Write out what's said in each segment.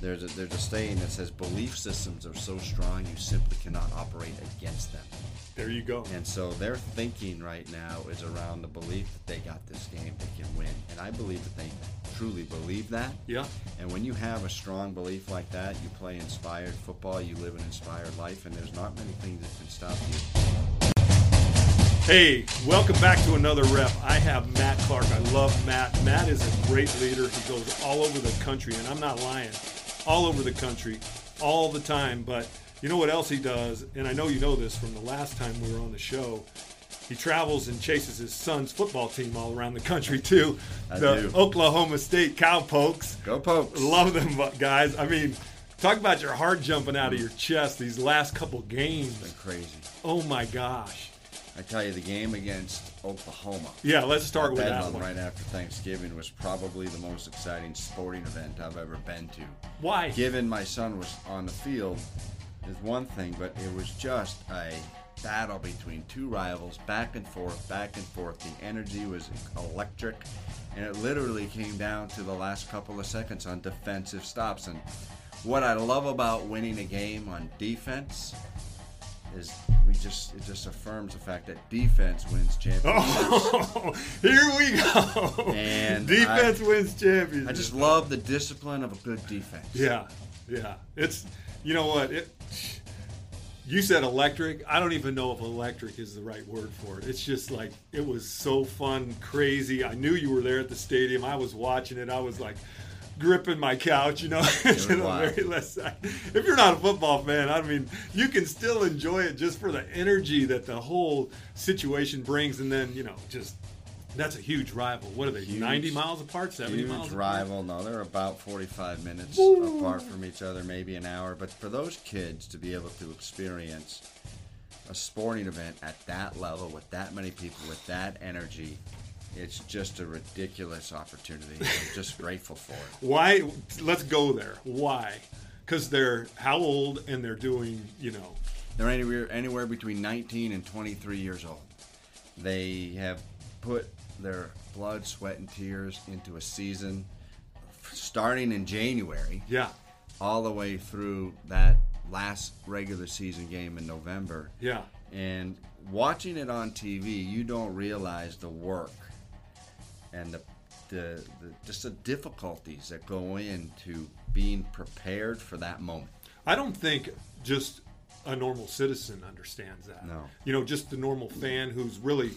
there's a, there's a saying that says belief systems are so strong you simply cannot operate against them. There you go. And so their thinking right now is around the belief that they got this game, they can win. And I believe that they truly believe that. Yeah. And when you have a strong belief like that, you play inspired football, you live an inspired life, and there's not many things that can stop you. Hey, welcome back to another rep. I have Matt Clark. I love Matt. Matt is a great leader. He goes all over the country, and I'm not lying, all over the country, all the time. But you know what else he does? And I know you know this from the last time we were on the show. He travels and chases his son's football team all around the country too. I the do. Oklahoma State Cowpokes. Go Pokes! Love them guys. I mean, talk about your heart jumping out of your chest these last couple games. Been crazy. Oh my gosh. I tell you, the game against Oklahoma. Yeah, let's start with that one. right after Thanksgiving was probably the most exciting sporting event I've ever been to. Why? Given my son was on the field is one thing, but it was just a battle between two rivals, back and forth, back and forth. The energy was electric, and it literally came down to the last couple of seconds on defensive stops. And what I love about winning a game on defense is we just it just affirms the fact that defense wins championships. Oh, here we go. And defense I- wins championships. I just love the discipline of a good defense. Yeah, yeah. It's you know what it. You said electric. I don't even know if electric is the right word for it. It's just like it was so fun, crazy. I knew you were there at the stadium. I was watching it. I was like gripping my couch, you know, to the wild. very left side. If you're not a football fan, I mean, you can still enjoy it just for the energy that the whole situation brings, and then you know, just that's a huge rival. What are they? Huge. 90 miles apart, 70 Huge miles apart? rival. No, they're about 45 minutes apart from each other, maybe an hour. But for those kids to be able to experience a sporting event at that level with that many people with that energy, it's just a ridiculous opportunity. I'm just grateful for it. Why? Let's go there. Why? Because they're how old and they're doing, you know, They're anywhere anywhere between 19 and 23 years old. They have put their blood, sweat, and tears into a season starting in January. yeah, all the way through that last regular season game in November. yeah, And watching it on TV, you don't realize the work and the, the, the just the difficulties that go into being prepared for that moment. I don't think just a normal citizen understands that. No. You know, just the normal fan who's really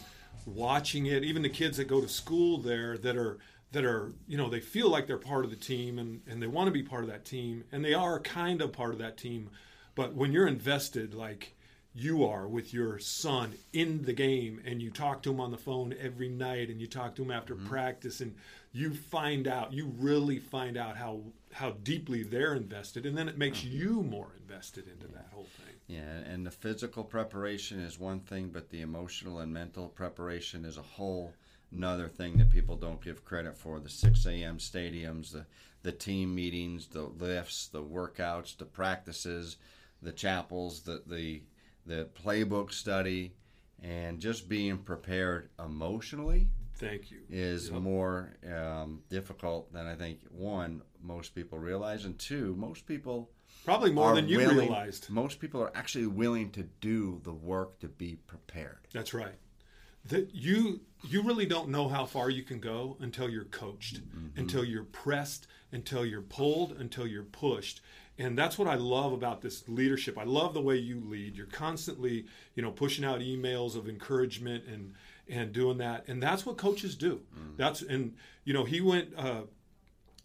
watching it, even the kids that go to school there that are that are, you know, they feel like they're part of the team and, and they want to be part of that team and they are kind of part of that team. But when you're invested like you are with your son in the game and you talk to him on the phone every night and you talk to him after mm-hmm. practice and you find out you really find out how how deeply they're invested and then it makes mm-hmm. you more invested into that whole thing Yeah, and the physical preparation is one thing, but the emotional and mental preparation is a whole another thing that people don't give credit for. The 6 a.m. stadiums, the, the team meetings, the lifts, the workouts, the practices, the chapels, the, the, the playbook study, and just being prepared emotionally thank you. is Yep. more um, difficult than I think, one, most people realize, and two, most people probably more than you willing- realized. Most people are actually willing to do the work to be prepared. that's right. That you you really don't know how far you can go until you're coached until you're pressed until you're pulled until you're pushed and that's what i love about this leadership i love the way you lead you're constantly you know pushing out emails of encouragement and and doing that and that's what coaches do that's and you know he went uh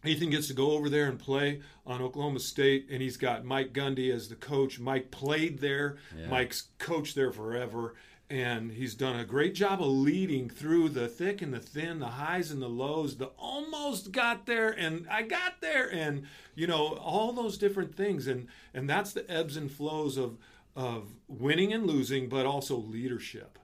Ethan gets to go over there and play on Oklahoma State, and he's got Mike Gundy as the coach. Mike played there. Yeah. Mike's coached there forever, and he's done a great job of leading through the thick and the thin, the highs and the lows, the almost got there, and I got there, and you know all those different things, and and that's the ebbs and flows of of winning and losing, but also leadership.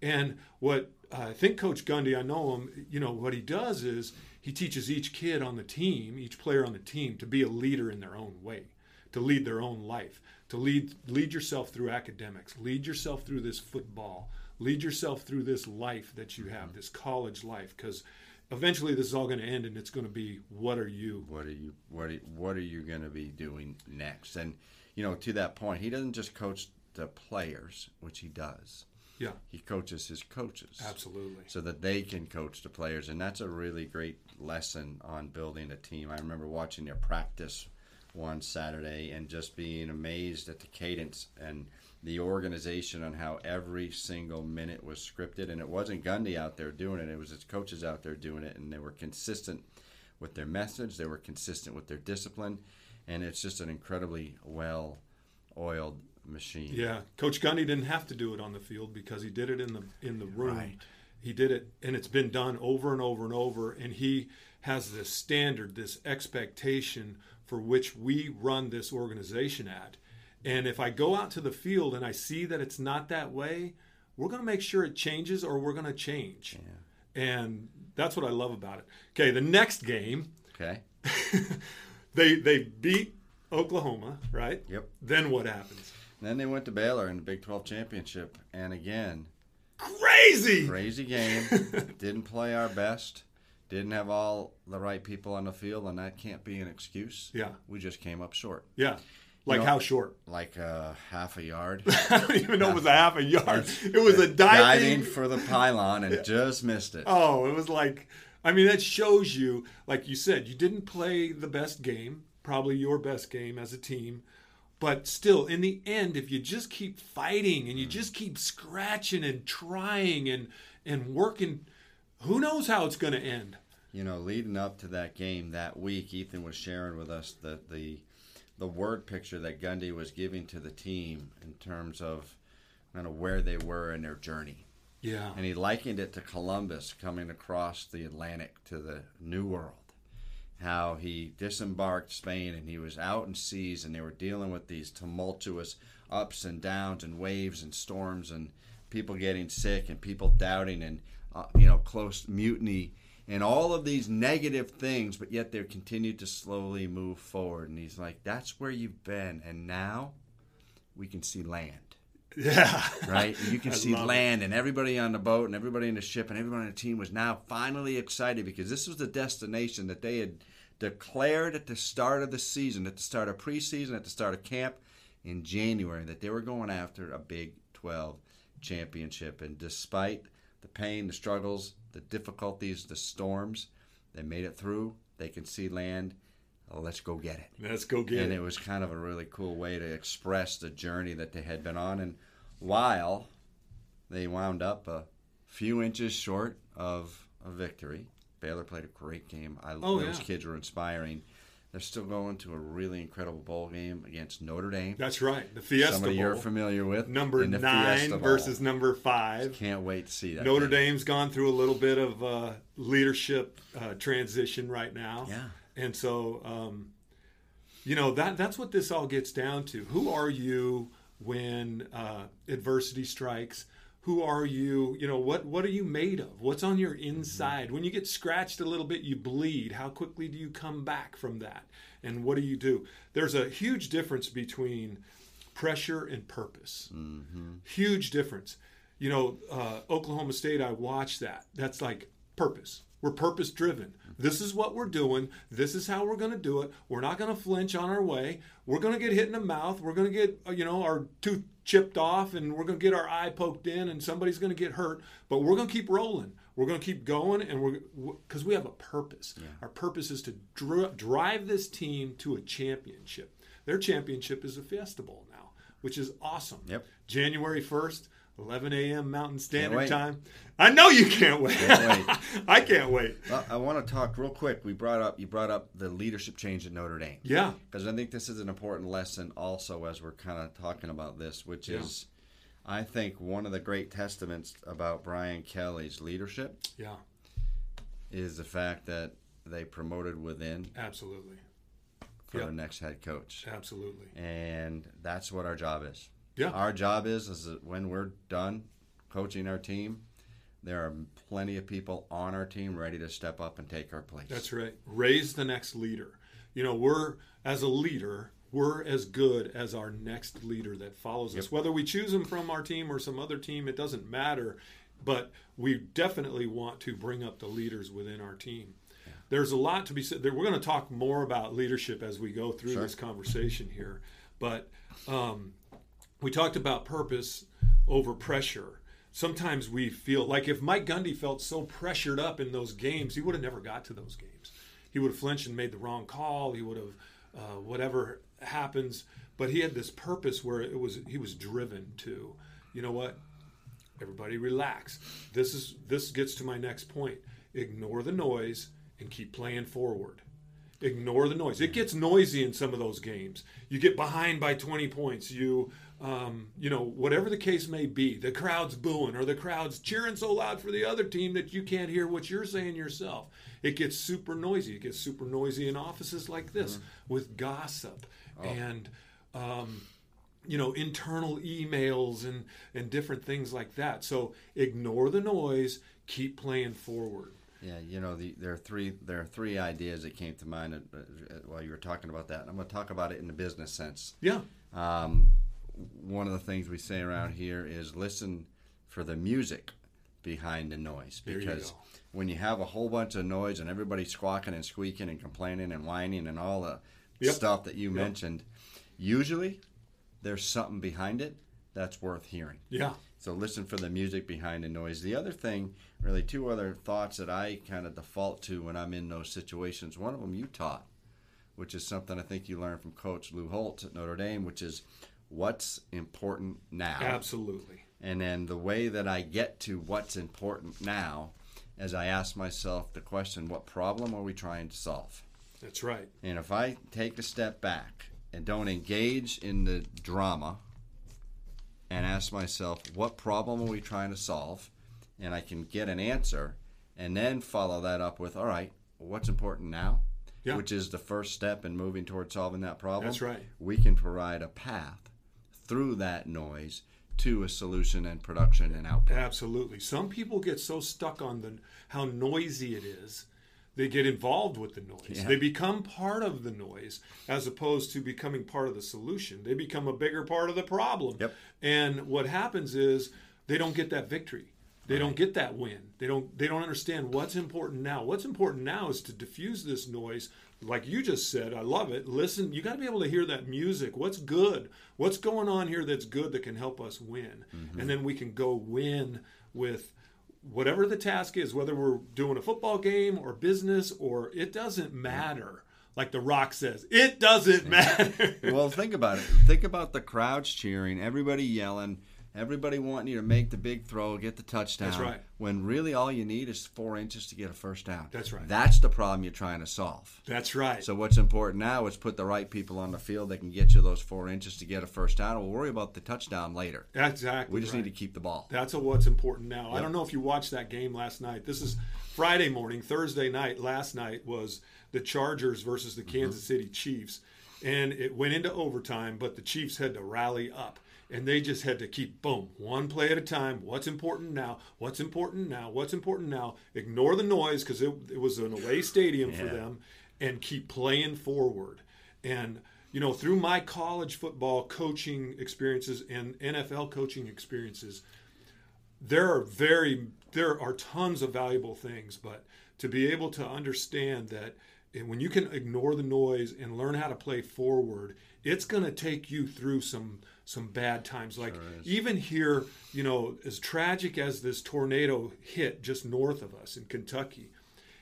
And what I think Coach Gundy, I know him, you know, what he does is he teaches each kid on the team, each player on the team, to be a leader in their own way, to lead their own life, to lead lead yourself through academics, lead yourself through this football, lead yourself through this life that you have, mm-hmm. this college life, because eventually this is all going to end and it's going to be what are you What are you what are, what are you going to be doing next? And you know, to that point, he doesn't just coach the players, which he does. yeah He coaches his coaches. absolutely so that they can coach the players. And that's a really great lesson on building a team. I remember watching their practice one Saturday and just being amazed at the cadence and the organization on how every single minute was scripted. And it wasn't Gundy out there doing it, it was his coaches out there doing it. And they were consistent with their message, they were consistent with their discipline. And it's just an incredibly well oiled machine. yeah coach gundy didn't have to do it on the field because he did it in the in the room Right. he did it and it's been done over and over and over and he has this standard this expectation for which we run this organization at and if i go out to the field and i see that it's not that way we're going to make sure it changes or we're going to change and that's what i love about it okay the next game Okay? they they beat oklahoma right Yep. then what happens Then they went to Baylor in the Big 12 championship. And again, crazy crazy game. Didn't play our best. Didn't have all the right people on the field, and that can't be an excuse. Yeah. We just came up short. Yeah. Like know- how short? Like uh, half a yard. I don't even know it was a half a yard. It was a Diving diving. for the pylon and just missed it. Oh, it was like, I mean, that shows you, like you said, you didn't play the best game, probably your best game as a team. But still, in the end, if you just keep fighting and you just keep scratching and trying and and working, who knows how it's going to end? You know, leading up to that game that week, Ethan was sharing with us the the the word picture that Gundy was giving to the team in terms of kind of where they were in their journey. Yeah. and he likened it to Columbus coming across the Atlantic to the New World. How he disembarked Spain and he was out in seas and they were dealing with these tumultuous ups and downs and waves and storms and people getting sick and people doubting and uh, you know close mutiny and all of these negative things, but yet they continued to slowly move forward. And he's like, "That's where you've been, and now we can see land." Yeah. right? You can see love it. land, and everybody on the boat, and everybody in the ship, and everybody on the team was now finally excited because this was the destination that they had declared at the start of the season, at the start of preseason, at the start of camp in January, that they were going after a Big 12 championship. And despite the pain, the struggles, the difficulties, the storms, they made it through. They can see land. Oh, let's go get it Let's go get and it. And it was kind of a really cool way to express the journey that they had been on. And while they wound up a few inches short of a victory, Baylor played a great game. I, Oh, those yeah. kids were inspiring. They're still going to a really incredible bowl game against Notre Dame. That's right. The Fiesta Somebody you're familiar with. Number nine Bowl. versus number five. Can't wait to see that. Notre game. Dame's gone through a little bit of uh, leadership uh, transition right now. Yeah. And so, um, you know, that that's what this all gets down to. Who are you when uh, adversity strikes? Who are you? You know, what what are you made of? What's on your inside? When you get scratched a little bit, you bleed. How quickly do you come back from that? And what do you do? There's a huge difference between pressure and purpose. Huge difference. You know, uh, Oklahoma State, I watched that. That's like purpose. We're purpose driven. This is what we're doing. This is how we're going to do it. We're not going to flinch on our way. We're going to get hit in the mouth. We're going to get, you know, our tooth chipped off and we're going to get our eye poked in and somebody's going to get hurt. But we're going to keep rolling. We're going to keep going and we're, because we have a purpose. Our purpose is to dri- drive this team to a championship. Their championship is a Fiesta Bowl now, which is awesome. Yep. January 1st, 11 a.m. Mountain Standard. Time. I know you can't wait. Can't wait. I can't wait. Well, I want to talk real quick. We brought up you brought up the leadership change at Notre Dame. Yeah. because I think this is an important lesson also as we're kind of talking about this, which Yeah. is, I think, one of the great testaments about Brian Kelly's leadership Yeah, is the fact that they promoted within absolutely. for Yeah. the next head coach, Absolutely. and that's what our job is. Yeah. Our job is is that when we're done coaching our team, there are plenty of people on our team ready to step up and take our place. That's right. Raise the next leader. You know, we're, as a leader, we're as good as our next leader that follows us. Whether we choose them from our team or some other team, it doesn't matter. but we definitely want to bring up the leaders within our team. There's a lot to be said. We're going to talk more about leadership as we go through Sure. this conversation here, but um, we talked about purpose over pressure. Sometimes we feel like if Mike Gundy felt so pressured up in those games, he would have never got to those games. He would have flinched and made the wrong call. He would have uh, whatever happens. But he had this purpose where it was he was driven to, you know what? Everybody relax. This is this gets to my next point. Ignore the noise and keep playing forward. Ignore the noise. It gets noisy in some of those games. You get behind by 20 points. You, um, you know, whatever the case may be, the crowd's booing or the crowd's cheering so loud for the other team that you can't hear what you're saying yourself. It gets super noisy. It gets super noisy in offices like this with gossip and, um, you know, internal emails and and different things like that. So ignore the noise. Keep playing forward. Yeah, you know, the, there are three there are three ideas that came to mind uh, uh, while you were talking about that. And I'm going to talk about it in the business sense. Yeah. Um, one of the things we say around here is listen for the music behind the noise There you because when you have a whole bunch of noise and everybody squawking and squeaking and complaining and whining and all the Yep. stuff that you mentioned, usually there's something behind it that's worth hearing. Yeah. So listen for the music behind the noise. The other thing, really, two other thoughts that I kind of default to when I'm in those situations. One of them you taught, which is something I think you learned from Coach Lou Holtz at Notre Dame, which is what's important now. Absolutely. And then the way that I get to what's important now is I ask myself the question, what problem are we trying to solve? That's right. And if I take a step back and don't engage in the drama and ask myself, what problem are we trying to solve? And I can get an answer and then follow that up with, all right, what's important now? Yeah. Which is the first step in moving towards solving that problem. That's right. We can provide a path through that noise to a solution and production and output. Absolutely. Some people get so stuck on the how noisy it is, they get involved with the noise. Yeah. They become part of the noise as opposed to becoming part of the solution. They become a bigger part of the problem. Yep. And what happens is they don't get that victory. They don't get that win. They don't they don't understand what's important now. What's important now is to diffuse this noise like you just said. I love it. Listen, you got to be able to hear that music. What's good? What's going on here that's good that can help us win? Mm-hmm. And then we can go win with whatever the task is, whether we're doing a football game or business or it doesn't matter. Like The Rock says, it doesn't matter. well, think about it. Think about the crowds cheering, everybody yelling, everybody wanting you to make the big throw, get the touchdown. That's right. When really all you need is four inches to get a first down. That's right. That's the problem you're trying to solve. That's right. So what's important now is put the right people on the field that can get you those four inches to get a first down. We'll worry about the touchdown later. Exactly. We just right. need to keep the ball. That's what's important now. I don't know if you watched that game last night. This is Friday morning, Thursday night. Last night was the Chargers versus the mm-hmm. Kansas City Chiefs, and it went into overtime. But the Chiefs had to rally up, and they just had to keep boom, one play at a time. What's important now? What's important now? What's important now? Ignore the noise because it, it was an away stadium for them, and keep playing forward. And you know, through my college football coaching experiences and NFL coaching experiences, there are very there are tons of valuable things but to be able to understand that when you can ignore the noise and learn how to play forward it's going to take you through some some bad times. Like even here you know as tragic as this tornado hit just north of us in Kentucky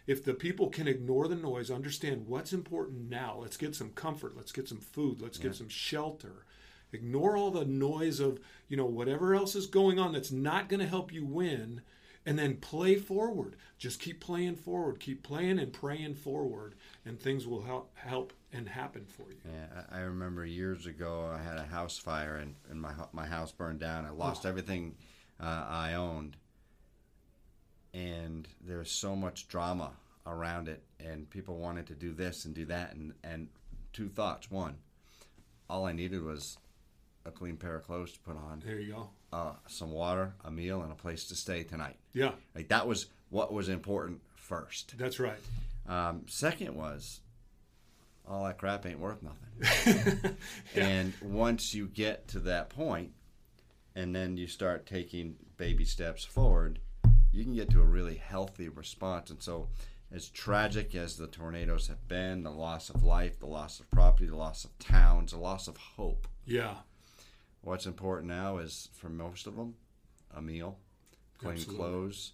if the people can ignore the noise understand what's important now let's get some comfort let's get some food let's get some shelter. Ignore all the noise of you know whatever else is going on that's not going to help you win and then play forward. Just keep playing forward keep playing and praying forward and things will help help and happen for you Yeah, I remember years ago I had a house fire and, and my my house burned down. I lost Oh. everything uh, I owned, and there was so much drama around it, and people wanted to do this and do that, and and two thoughts. One, all I needed was a clean pair of clothes to put on, there you go uh, some water, a meal, and a place to stay tonight. yeah Like that was what was important first. that's right Um, second was all that crap ain't worth nothing. And once you get to that point, and then you start taking baby steps forward, you can get to a really healthy response. And so, as tragic as the tornadoes have been, the loss of life, the loss of property, the loss of towns, the loss of hope. Yeah. What's important now is for most of them, a meal, clean Absolutely. clothes,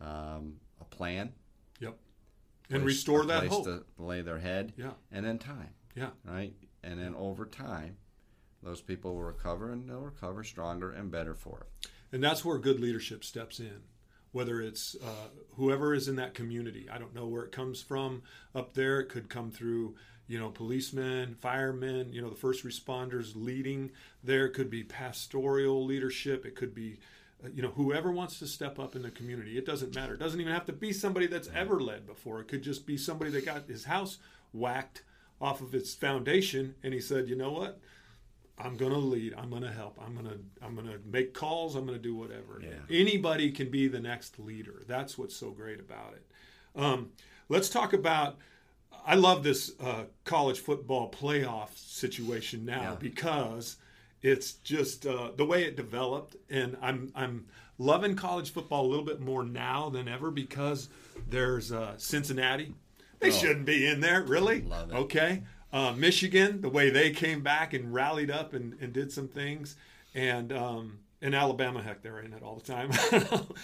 um, a plan, Yep. And restore that place hope. to lay their head, Yeah. and then time, Yeah. right? And then over time, those people will recover, and they'll recover stronger and better for it. And that's where good leadership steps in. Whether it's uh, whoever is in that community, I don't know where it comes from up there. It could come through, you know, policemen, firemen, you know, the first responders leading there. It could be pastoral leadership. It could be, you know, whoever wants to step up in the community. It doesn't matter. It doesn't even have to be somebody that's ever led before. It could just be somebody that got his house whacked off of its foundation and he said, you know what? I'm going to lead. I'm going to help. I'm going to I'm going to make calls. I'm going to do whatever. Yeah. Anybody can be the next leader. That's what's so great about it. Um, let's talk about. I love this uh, college football playoff situation now Yeah. because it's just uh, the way it developed, and I'm I'm loving college football a little bit more now than ever because there's uh, Cincinnati. They Oh. shouldn't be in there, really. Love it. Okay, uh, Michigan, the way they came back and rallied up and, and did some things, and um, and Alabama, heck, they're in it all the time.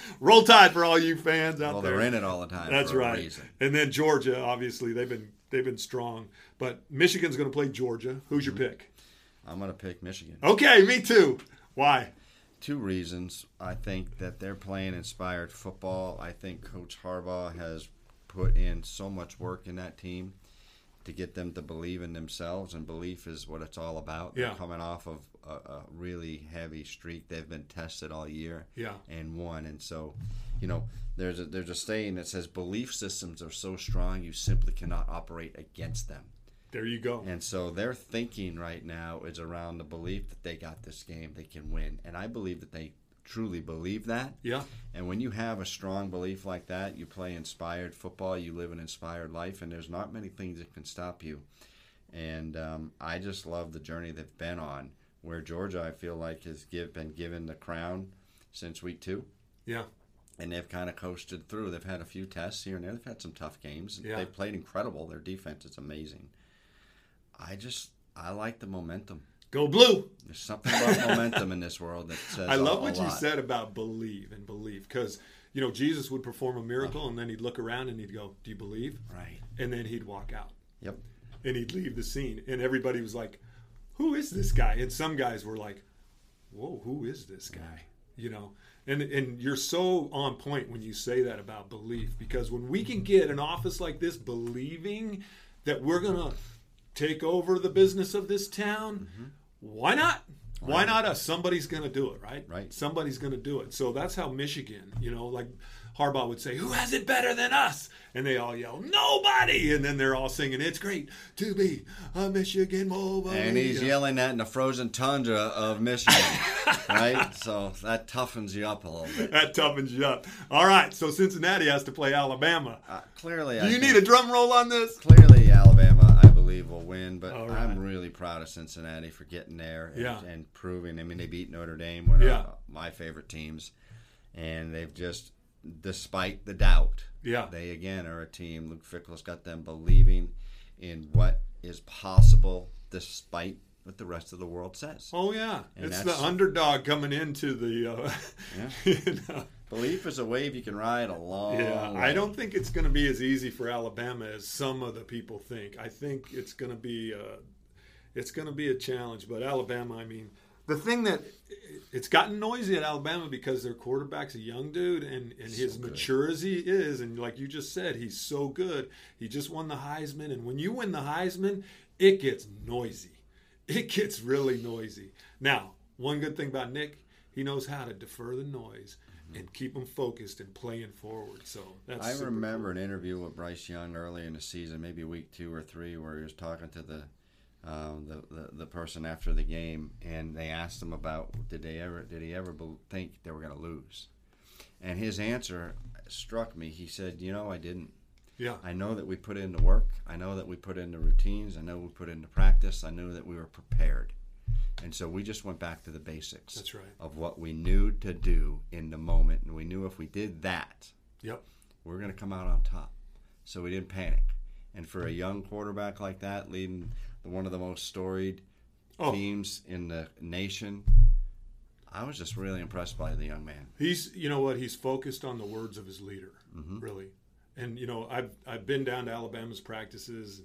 Roll Tide for all you fans out Well, there. they're in it all the time. That's right. And then Georgia, obviously, they've been they've been strong. But Michigan's going to play Georgia. Who's your pick? I'm going to pick Michigan. Okay, me too. Why? Two reasons. I think that they're playing inspired football. I think Coach Harbaugh has put in so much work in that team to get them to believe in themselves, and belief is what it's all about. Yeah. They're coming off of a, a really heavy streak. They've been tested all year Yeah. and won, and so you know there's a, there's a saying that says belief systems are so strong you simply cannot operate against them. There you go. And so their thinking right now is around the belief that they got this game, they can win. And I believe that they truly believe that. Yeah. And when you have a strong belief like that, you play inspired football, you live an inspired life, and there's not many things that can stop you. And um, I just love the journey they've been on, where Georgia, I feel like, has give, been given the crown since week two. Yeah. And they've kind of coasted through. They've had a few tests here and there. They've had some tough games. Yeah. They've played incredible. Their defense is amazing. I just I like the momentum. Go blue. There's something about momentum in this world that says I love a- a what you said about believe and believe because you know Jesus would perform a uh-huh. miracle and then he'd look around and he'd go, "Do you believe?" Right. And then he'd walk out Yep. and he'd leave the scene and everybody was like, "Who is this guy?" And some guys were like, "Whoa, who is this guy?" You know. And and you're so on point when you say that about belief because when we can get an office like this believing that we're going to take over the business of this town, why not? Why not us? Somebody's going to do it, right? Right. Somebody's going to do it. So that's how Michigan, you know, like Harbaugh would say, "Who has it better than us?" And they all yell, "Nobody!" And then they're all singing, "It's great to be a Michigan Mobile." And he's yelling that in the frozen tundra of Michigan, right? So that toughens you up a little bit. That toughens you up. All right, so Cincinnati has to play Alabama. Uh, clearly, Do I you need a drum roll on this? Clearly, Alabama, believe, will win, but right. I'm really proud of Cincinnati for getting there and, Yeah. and proving. I mean, they beat Notre Dame, one Yeah. of my favorite teams, and they've just, despite the doubt, Yeah. they again are a team. Luke Fickell's got them believing in what is possible, despite what the rest of the world says. Oh yeah, And it's the underdog coming into the. Uh, you know. Belief is a wave you can ride a long. Yeah, way. I don't think it's going to be as easy for Alabama as some of the people think. I think it's going to be uh, it's going to be a challenge. But Alabama, I mean, the thing that it's gotten noisy at Alabama because their quarterback's a young dude, and and his good. mature as he is, and like you just said, he's so good. He just won the Heisman, and when you win the Heisman, it gets noisy. It gets really noisy. Now, one good thing about Nick, he knows how to defer the noise and keep them focused and playing forward. So that's I remember an interview with Bryce Young early in the season, maybe week two or three, where he was talking to the um, the, the the person after the game, and they asked him about did they ever did he ever think they were going to lose, and his answer struck me. He said, "You know, I didn't. Yeah. I know that we put in the work. I know that we put in the routines. I know we put in the practice. I knew that we were prepared." And so we just went back to the basics That's right. of what we knew to do in the moment. And we knew if we did that, Yep. we are going to come out on top. So we didn't panic. And for a young quarterback like that, leading one of the most storied Oh. teams in the nation, I was just really impressed by the young man. He's, you know what? He's focused on the words of his leader, really. And you know, I've I've been down to Alabama's practices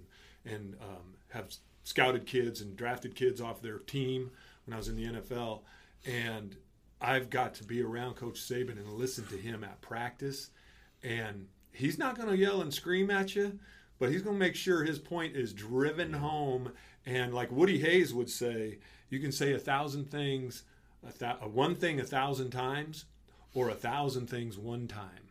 and and um, have scouted kids and drafted kids off their team when I was in the NFL, and I've got to be around Coach Saban and listen to him at practice, and he's not going to yell and scream at you, but he's going to make sure his point is driven home. And like Woody Hayes would say, you can say a thousand things, a th- one thing a thousand times, or a thousand things one time.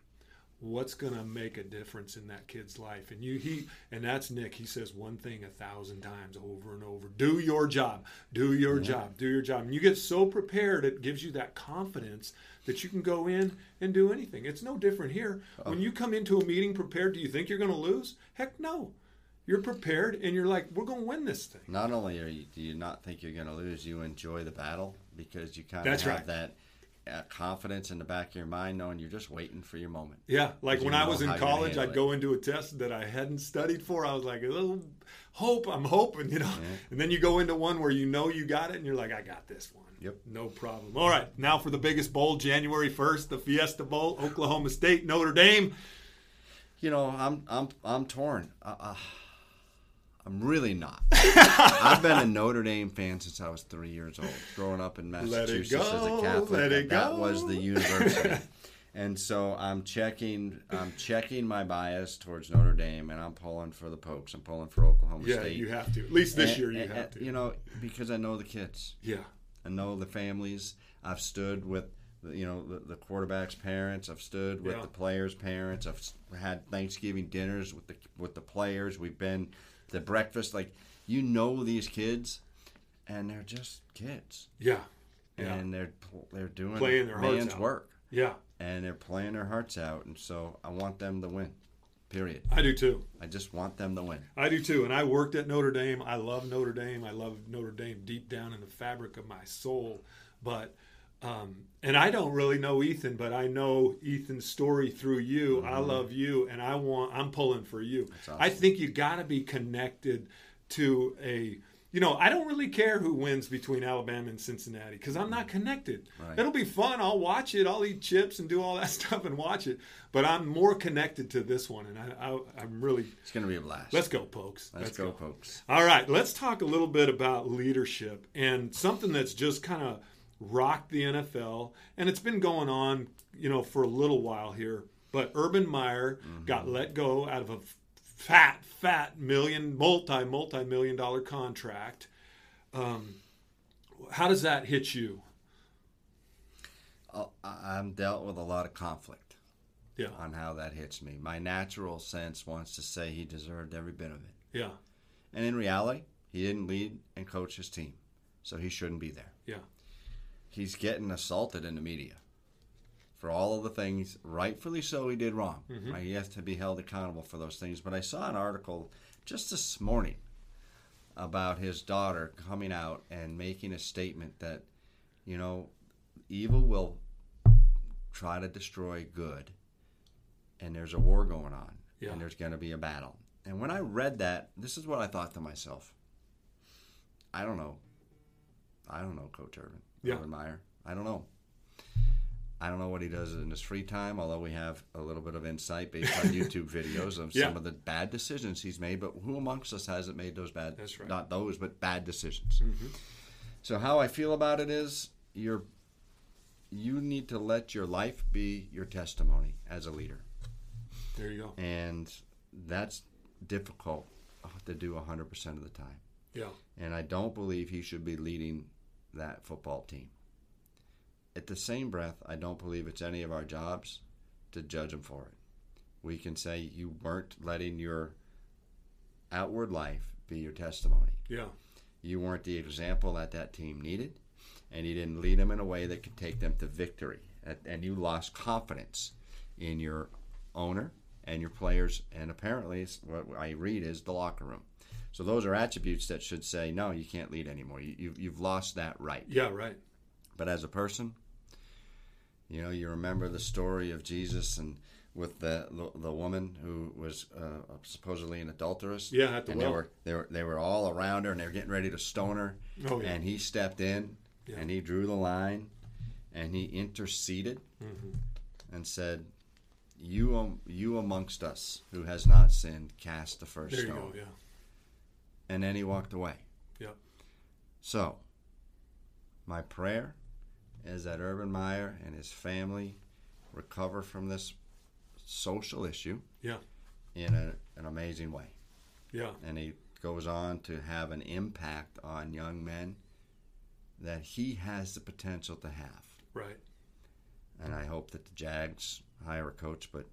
What's going to make a difference in that kid's life? And you, he, and that's Nick. He says one thing a thousand times over and over. Do your job. Do your job. Do your job. And you get so prepared, it gives you that confidence that you can go in and do anything. It's no different here. Oh. When you come into a meeting prepared, do you think you're going to lose? Heck no. You're prepared and you're like, we're going to win this thing. Not only are you, do you not think you're going to lose, you enjoy the battle because you kind of have right. that confidence in the back of your mind, knowing you're just waiting for your moment. Yeah, like when I was in how you're gonna college, I'd it. go into a test that I hadn't studied for. I was like, a little hope, I'm hoping, you know. And then you go into one where you know you got it, and you're like, I got this one. Yep. No problem. All right, now for the biggest bowl, January 1st, the Fiesta Bowl, Oklahoma State, Notre Dame. You know, I'm I'm I'm torn. Uh, uh, I'm really not. I've been a Notre Dame fan since I was three years old. Growing up in Massachusetts as a Catholic, that was the university. and so I'm checking I'm checking my bias towards Notre Dame, and I'm pulling for the Pokes. I'm pulling for Oklahoma Yeah, State. you have to. At least this And- year, you and- have to. You know, because I know the kids. yeah. I know the families. I've stood with, the, you know, the, the quarterback's parents. I've stood with Yeah. the players' parents. I've had Thanksgiving dinners with the with the players. We've been to breakfast. Like you know these kids, and they're just kids, Yeah. Yeah. and they're they're doing Playing their hearts man's out. work, yeah. and they're playing their hearts out. And so I want them to win. Period. I do too. I just want them to win. I do too. And I worked at Notre Dame. I love Notre Dame. I love Notre Dame deep down in the fabric of my soul. But, um, and I don't really know Ethan, but I know Ethan's story through you. I love you, and I want. I'm pulling for you. awesome. I think you got to be connected to a. You know, I don't really care who wins between Alabama and Cincinnati because I'm not connected. Right. It'll be fun. I'll watch it. I'll eat chips and do all that stuff and watch it. But I'm more connected to this one, and I, I, I'm really. It's going to be a blast. Let's go, Pokes. Let's, go, Pokes. All right, let's talk a little bit about leadership and something that's just kind of rocked the NFL, and it's been going on, you know, for a little while here. But Urban Meyer got let go out of a fat, fat million, multi, multi million dollar contract. Um, how does that hit you? I- I'm dealt with a lot of conflict. Yeah, on how that hits me. My natural sense wants to say he deserved every bit of it. yeah, And in reality, he didn't lead and coach his team. So he shouldn't be there. yeah, He's getting assaulted in the media for all of the things, rightfully so, he did wrong. Mm-hmm. Right? He has to be held accountable for those things. But I saw an article just this morning about his daughter coming out and making a statement that, you know, evil will try to destroy good, and there's a war going on, Yeah. and there's going to be a battle. And when I read that, this is what I thought to myself. I don't know. I don't know Coach Urban. Yeah. Urban Meyer. I don't know. I don't know what he does in his free time, although we have a little bit of insight based on YouTube videos of Yeah. some of the bad decisions he's made. But who amongst us hasn't made those bad? That's right. Not those, but bad decisions. Mm-hmm. So how I feel about it is, you're you need to let your life be your testimony as a leader, there you go. and that's difficult to do 100% of the time. Yeah, And I don't believe he should be leading that football team. At the same breath, I don't believe it's any of our jobs to judge them for it. We can say you weren't letting your outward life be your testimony. yeah, You weren't the example that that team needed, and you didn't lead them in a way that could take them to victory. And- And you lost confidence in your owner and your players, and apparently, what I read is the locker room. So those are attributes that should say, no, you can't lead anymore. You, you've, you've lost that right. Yeah, right. But as a person, you know, you remember the story of Jesus and with the the, woman who was uh, supposedly an adulteress. Yeah, at the and well. they were they were they were all around her and they were getting ready to stone her. Oh, yeah. And he stepped in Yeah. and he drew the line and he interceded Mhm. and said, "You am- you amongst us who has not sinned, cast the first There you stone." go. Yeah. And then he walked away. Yep. So, my prayer is that Urban Meyer and his family recover from this social issue Yeah. in a, an amazing way. Yeah. And he goes on to have an impact on young men that he has the potential to have. Right. And I hope that the Jags hire a coach, but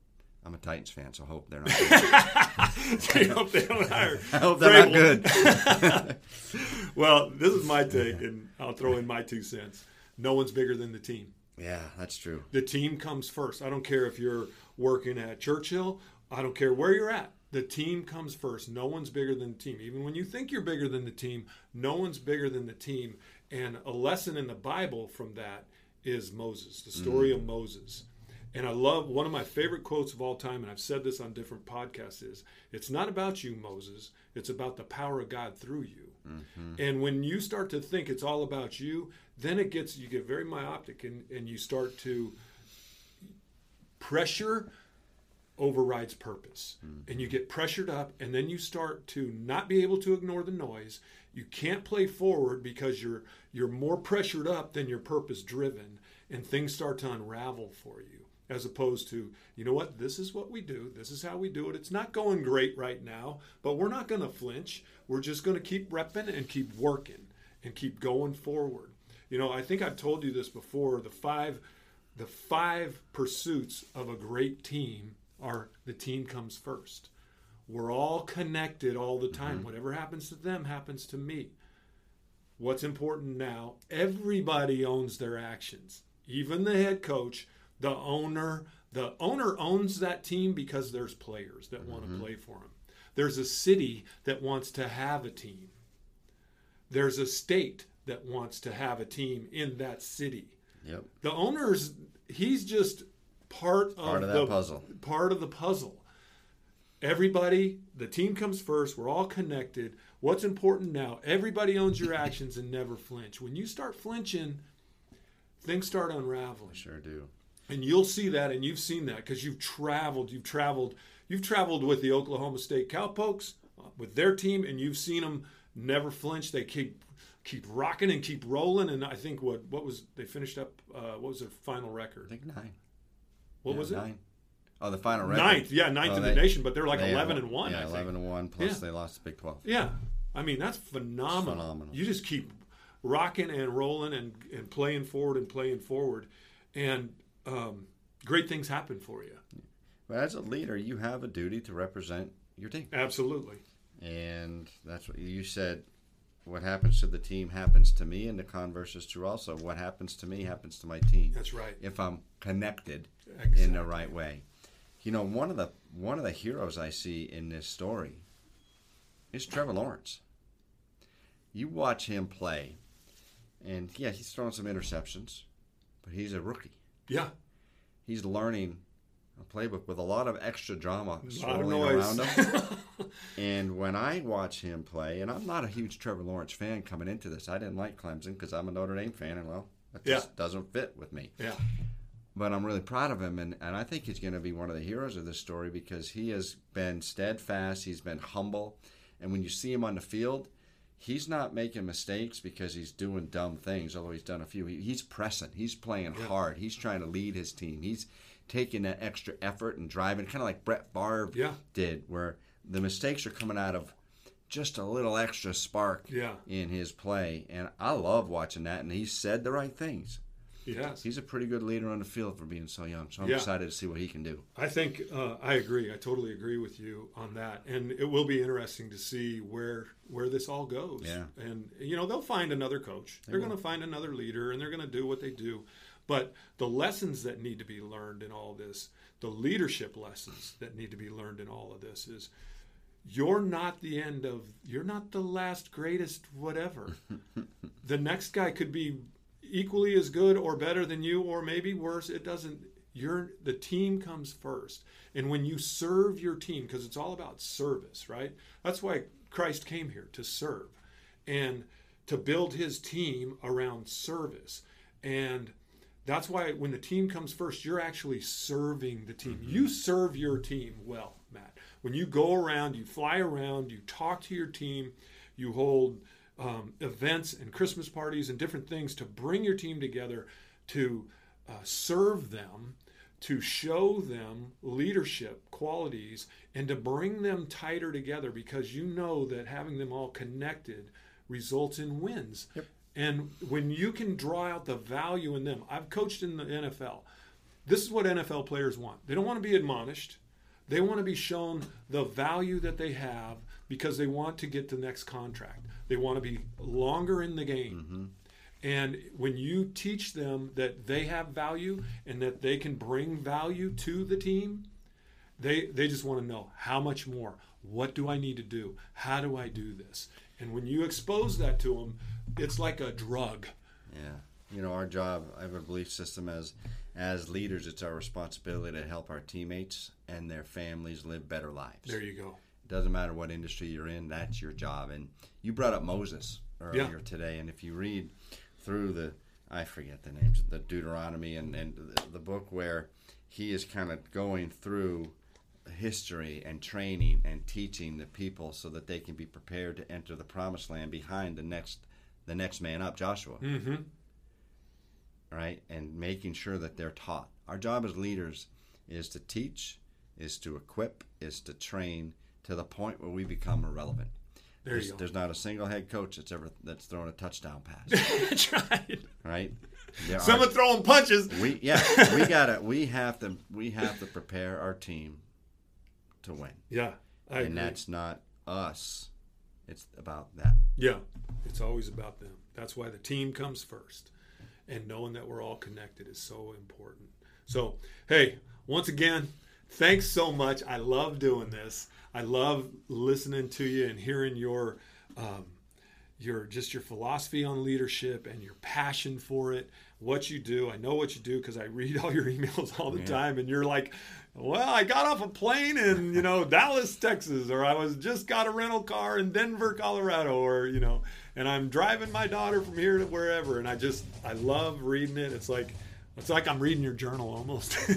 I'm a Titans fan, so I hope they're not good. I hope they don't hire. I hope they're not good. well, this is my take, and I'll throw in my two cents. No one's bigger than the team. yeah, that's true. The team comes first. I don't care if you're working at Churchill. I don't care where you're at. The team comes first. No one's bigger than the team. Even when you think you're bigger than the team, no one's bigger than the team. And a lesson in the Bible from that is Moses, the story mm. of Moses. And I love one of my favorite quotes of all time, and I've said this on different podcasts is it's not about you, Moses. It's about the power of God through you. Mm-hmm. And when you start to think it's all about you, then it gets you get very myopic and, and you start to pressure overrides purpose. Mm-hmm. And you get pressured up and then you start to not be able to ignore the noise. You can't play forward because you're you're more pressured up than you're purpose driven and things start to unravel for you as opposed to you know what this is what we do this is how we do it it's not going great right now but we're not going to flinch we're just going to keep repping and keep working and keep going forward you know i think i've told you this before the five the five pursuits of a great team are the team comes first. We're all connected all the time. Mm-hmm. Whatever happens to them happens to me. What's important now, everybody owns their actions. Even the head coach, the owner, the owner owns that team because there's players that want to mm-hmm. play for him. There's a city that wants to have a team. There's a state that wants to have a team in that city Yep. the owner's he's just part of, Part of that the puzzle. part of the puzzle everybody the team comes first we're all connected what's important now everybody owns your actions and never flinch when you start flinching things start unraveling Sure do. And you'll see that and you've seen that because you've traveled you've traveled you've traveled with the oklahoma state cowpokes uh, with their team and you've seen them never flinch they keep keep rocking and keep rolling and i think what what was they finished up uh, what was their final record? I think nine. what Yeah, was it Nine. Oh, the final record. ninth yeah ninth Oh, in they- the nation but they're like they 11 had- and 1 Yeah, I think. eleven and one. Plus Yeah. they lost the Big Twelve. Yeah, I mean that's phenomenal. phenomenal. You just keep rocking and rolling and, and playing forward and playing forward, and um, great things happen for you. But as a leader, you have a duty to represent your team, Absolutely. and that's what you said. What happens to the team happens to me, and the converse is true also. What happens to me happens to my team That's right. if I'm connected Exactly. in the right way. You know, one of the one of the heroes I see in this story is Trevor Lawrence. You watch him play, and yeah, he's throwing some interceptions, but he's a rookie. Yeah. He's learning a playbook with a lot of extra drama A lot of swirling around him. and when I watch him play, and I'm not a huge Trevor Lawrence fan coming into this, I didn't like Clemson because I'm a Notre Dame fan, and well, that just doesn't fit with me. yeah. But I'm really proud of him, and, and I think he's going to be one of the heroes of this story because he has been steadfast, he's been humble, and when you see him on the field, he's not making mistakes because he's doing dumb things, although he's done a few. He, he's pressing, he's playing hard, he's trying to lead his team, he's taking that extra effort and driving, kind of like Brett Favre Yeah. did, where the mistakes are coming out of just a little extra spark Yeah. in his play, and I love watching that. And he said the right things. Yes. He's a pretty good leader on the field for being so young. So I'm Yeah. excited to see what he can do. I think uh, I agree. I totally agree with you on that, and it will be interesting to see where where this all goes. Yeah. And you know they'll find another coach. They're going to find another leader, and they're going to do what they do. But the lessons that need to be learned in all this, the leadership lessons that need to be learned in all of this, is you're not the end of you're not the last greatest whatever the next guy could be equally as good or better than you or maybe worse it doesn't you're the team comes first. And when you serve your team because it's all about service right? That's why christ came here to serve and to build his team around service. And that's why when the team comes first you're actually serving the team. Mm-hmm. You serve your team well matt. When you go around, you fly around, you talk to your team, you hold um, events and Christmas parties and different things to bring your team together to uh, serve them, to show them leadership qualities, and to bring them tighter together because you know that having them all connected results in wins. Yep. And when you can draw out the value in them, I've coached in the NFL. This is what NFL players want. They don't want to be admonished. They want to be shown the value that they have because they want to get the next contract. They want to be longer in the game. Mm-hmm. And when you teach them that they have value and that they can bring value to the team, they they just want to know how much more. What do I need to do? How do I do this? And when you expose that to them, it's like a drug. Yeah. You know, our job, I have a belief system as as leaders, it's our responsibility to help our teammates and their families live better lives. There you go. Doesn't matter what industry you're in, that's your job. And you brought up Moses earlier Yeah. today, and if you read through the, I forget the names, of the Deuteronomy and, and the, the book where he is kind of going through history and training and teaching the people so that they can be prepared to enter the promised land behind the next the next man up, Joshua Mm-hmm. right? And making sure that they're taught. Our job as leaders is to teach, is to equip, is to train to the point where we become irrelevant. There there's, there's not a single head coach that's ever that's thrown a touchdown pass, That's right. right? There are- Someone throwing punches. we yeah we gotta we have to we have to prepare our team to win, Yeah. I and agree. that's not us. It's about them. Yeah, it's always about them. That's why the team comes first. And knowing that we're all connected is so important. So, hey, once again, thanks so much. I love doing this. I love listening to you and hearing your um, your just your philosophy on leadership and your passion for it, what you do. I know what you do because I read all your emails all the Yeah. time, and you're like, "Well, I got off a plane in you know Dallas, Texas, or I was just got a rental car in Denver, Colorado, or you know, and I'm driving my daughter from here to wherever." And I just I love reading it. It's like it's like I'm reading your journal almost.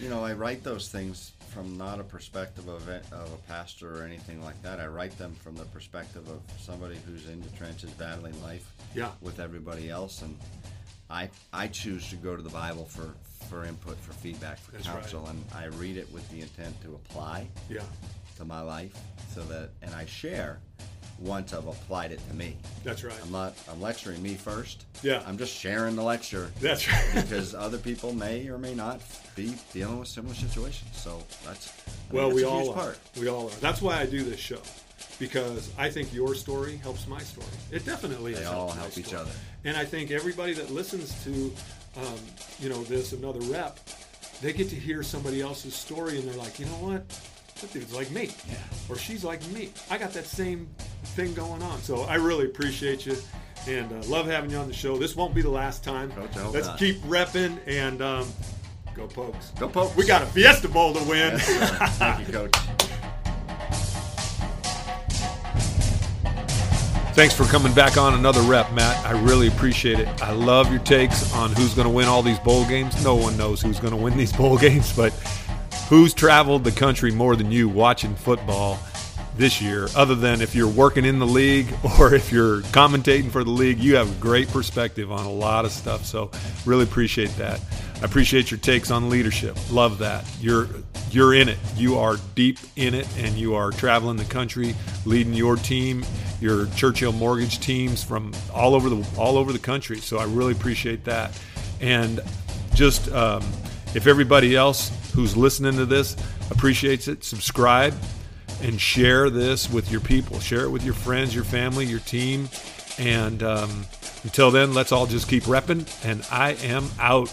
You know, I write those things from not a perspective of, it, of a pastor or anything like that. I write them from the perspective of somebody who's in the trenches battling life yeah, with everybody else. And I, I choose to go to the Bible for, for input, for feedback, for That's right. counsel. And I read it with the intent to apply yeah, to my life so that, and I share once I've applied it to me. that's right. I'm not, I'm lecturing me first. Yeah. I'm just sharing the lecture That's right. because other people may or may not be dealing with similar situations. So that's I Well, we that's a all huge are. part. We all are. That's why I do this show because I think your story helps my story. It definitely They all help each story. other. And I think everybody that listens to, um, you know, this another rep, they get to hear somebody else's story and they're like, you know what, that dude's like me, Yeah. or she's like me. I got that same thing going on. So I really appreciate you. And uh, love having you on the show. This won't be the last time. Coach, Let's not. keep repping and um, go Pokes. Go Pokes. We got a Fiesta Bowl to win. Yes. Thank you, Coach. Thanks for coming back on another rep, Matt. I really appreciate it. I love your takes on who's going to win all these bowl games. No one knows who's going to win these bowl games, but who's traveled the country more than you watching football this year, other than if you're working in the league or if you're commentating for the league, you have a great perspective on a lot of stuff. So really appreciate that. I appreciate your takes on leadership. Love that. You're you're in it. You are deep in it and you are traveling the country, leading your team, your Churchill Mortgage teams from all over the all over the country. So I really appreciate that. And just um, if everybody else who's listening to this appreciates it, subscribe and share this with your people. Share it with your friends, your family, your team. And um, until then, let's all just keep repping. And I am out.